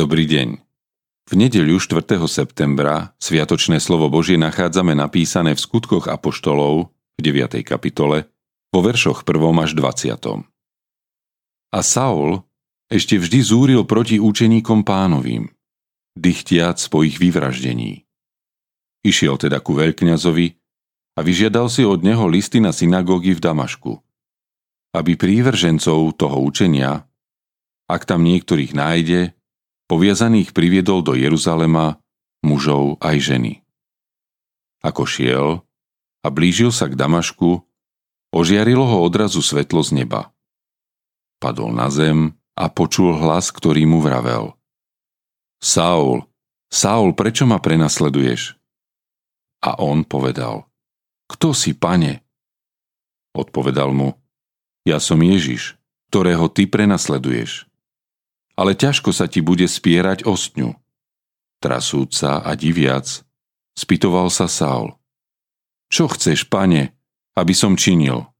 Dobrý deň. V nedeľu 4. septembra sviatočné slovo Božie nachádzame napísané v skutkoch apoštolov v 9. kapitole vo veršoch 1. až 20. A Saul ešte vždy zúril proti účeníkom pánovým, dychtiac po ich vyvraždení. Išiel teda ku veľkňazovi a vyžiadal si od neho listy na synagógy v Damašku, aby prívržencov toho učenia, ak tam niektorých nájde, poviazaných priviedol do Jeruzalema mužov aj ženy. Ako šiel a blížil sa k Damašku, ožiarilo ho odrazu svetlo z neba. Padol na zem a počul hlas, ktorý mu vravel. Saul, Saul, prečo ma prenasleduješ? A on povedal, kto si, pane? Odpovedal mu, ja som Ježiš, ktorého ty prenasleduješ ale ťažko sa ti bude spierať o stňu. Trasúca a diviac, spýtoval sa Saul. Čo chceš, pane, aby som činil?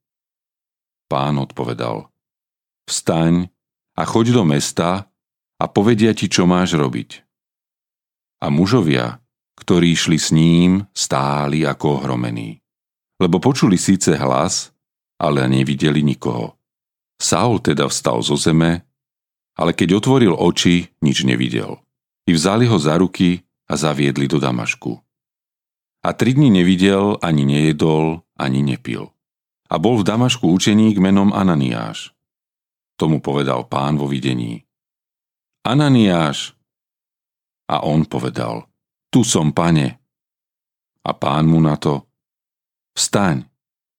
Pán odpovedal. Vstaň a choď do mesta a povedia ti, čo máš robiť. A mužovia, ktorí išli s ním, stáli ako ohromení. Lebo počuli síce hlas, ale nevideli nikoho. Saul teda vstal zo zeme ale keď otvoril oči, nič nevidel. I vzali ho za ruky a zaviedli do Damašku. A tri dni nevidel, ani nejedol, ani nepil. A bol v Damašku učeník menom Ananiáš. Tomu povedal pán vo videní. Ananiáš! A on povedal, tu som, pane. A pán mu na to, vstaň,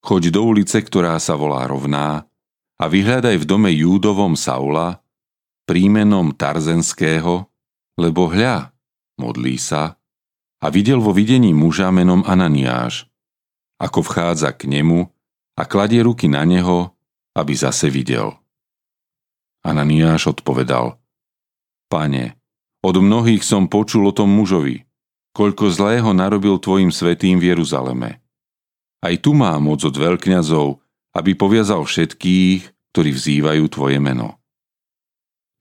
choď do ulice, ktorá sa volá rovná, a vyhľadaj v dome Júdovom Saula, prímenom Tarzenského, lebo hľa, modlí sa a videl vo videní muža menom Ananiáš, ako vchádza k nemu a kladie ruky na neho, aby zase videl. Ananiáš odpovedal, Pane, od mnohých som počul o tom mužovi, koľko zlého narobil tvojim svetým v Jeruzaleme. Aj tu má moc od veľkňazov, aby poviazal všetkých, ktorí vzývajú tvoje meno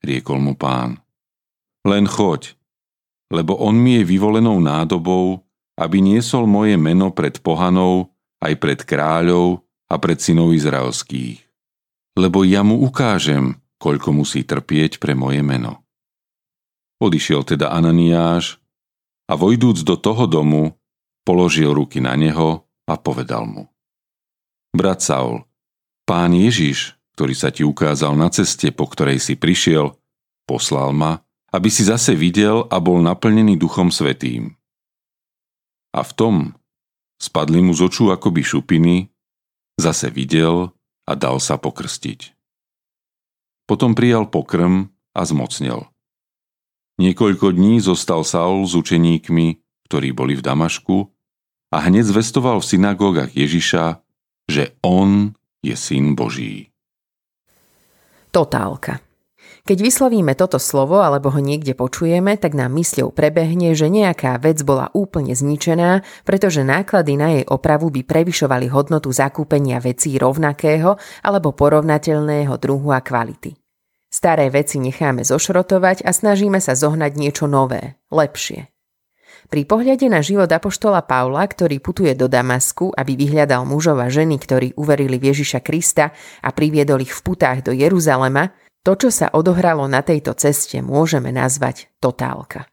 riekol mu pán. Len choď, lebo on mi je vyvolenou nádobou, aby niesol moje meno pred pohanou, aj pred kráľov a pred synov izraelských. Lebo ja mu ukážem, koľko musí trpieť pre moje meno. Odišiel teda Ananiáš a vojdúc do toho domu, položil ruky na neho a povedal mu. Brat Saul, pán Ježiš, ktorý sa ti ukázal na ceste, po ktorej si prišiel, poslal ma, aby si zase videl a bol naplnený Duchom Svetým. A v tom spadli mu z očú akoby šupiny, zase videl a dal sa pokrstiť. Potom prijal pokrm a zmocnel. Niekoľko dní zostal Saul s učeníkmi, ktorí boli v Damašku, a hneď zvestoval v synagógach Ježiša, že on je syn Boží. Totálka. Keď vyslovíme toto slovo alebo ho niekde počujeme, tak nám mysľou prebehne, že nejaká vec bola úplne zničená, pretože náklady na jej opravu by prevyšovali hodnotu zakúpenia vecí rovnakého alebo porovnateľného druhu a kvality. Staré veci necháme zošrotovať a snažíme sa zohnať niečo nové, lepšie. Pri pohľade na život apoštola Paula, ktorý putuje do Damasku, aby vyhľadal mužov a ženy, ktorí uverili v Ježiša Krista a priviedol ich v putách do Jeruzalema, to, čo sa odohralo na tejto ceste, môžeme nazvať totálka.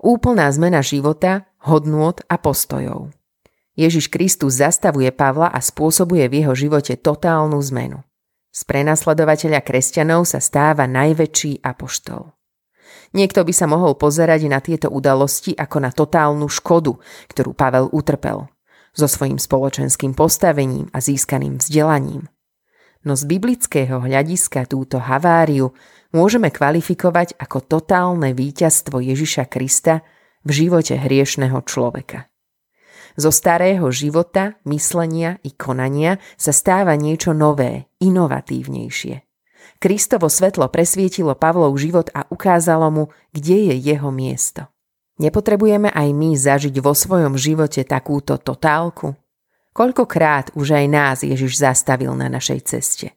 Úplná zmena života, hodnôt a postojov. Ježiš Kristus zastavuje Pavla a spôsobuje v jeho živote totálnu zmenu. Z prenasledovateľa kresťanov sa stáva najväčší apoštol. Niekto by sa mohol pozerať na tieto udalosti ako na totálnu škodu, ktorú Pavel utrpel, so svojím spoločenským postavením a získaným vzdelaním. No z biblického hľadiska túto haváriu môžeme kvalifikovať ako totálne víťazstvo Ježiša Krista v živote hriešného človeka. Zo starého života, myslenia i konania sa stáva niečo nové, inovatívnejšie. Kristovo svetlo presvietilo Pavlov život a ukázalo mu, kde je jeho miesto. Nepotrebujeme aj my zažiť vo svojom živote takúto totálku? Koľkokrát už aj nás Ježiš zastavil na našej ceste.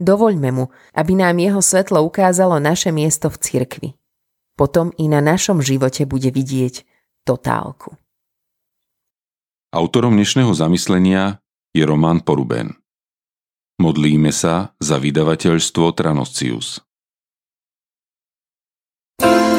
Dovoľme mu, aby nám jeho svetlo ukázalo naše miesto v cirkvi. potom i na našom živote bude vidieť totálku. Autorom dnešného zamyslenia je Roman Poruben. Modlíme sa za vydavateľstvo you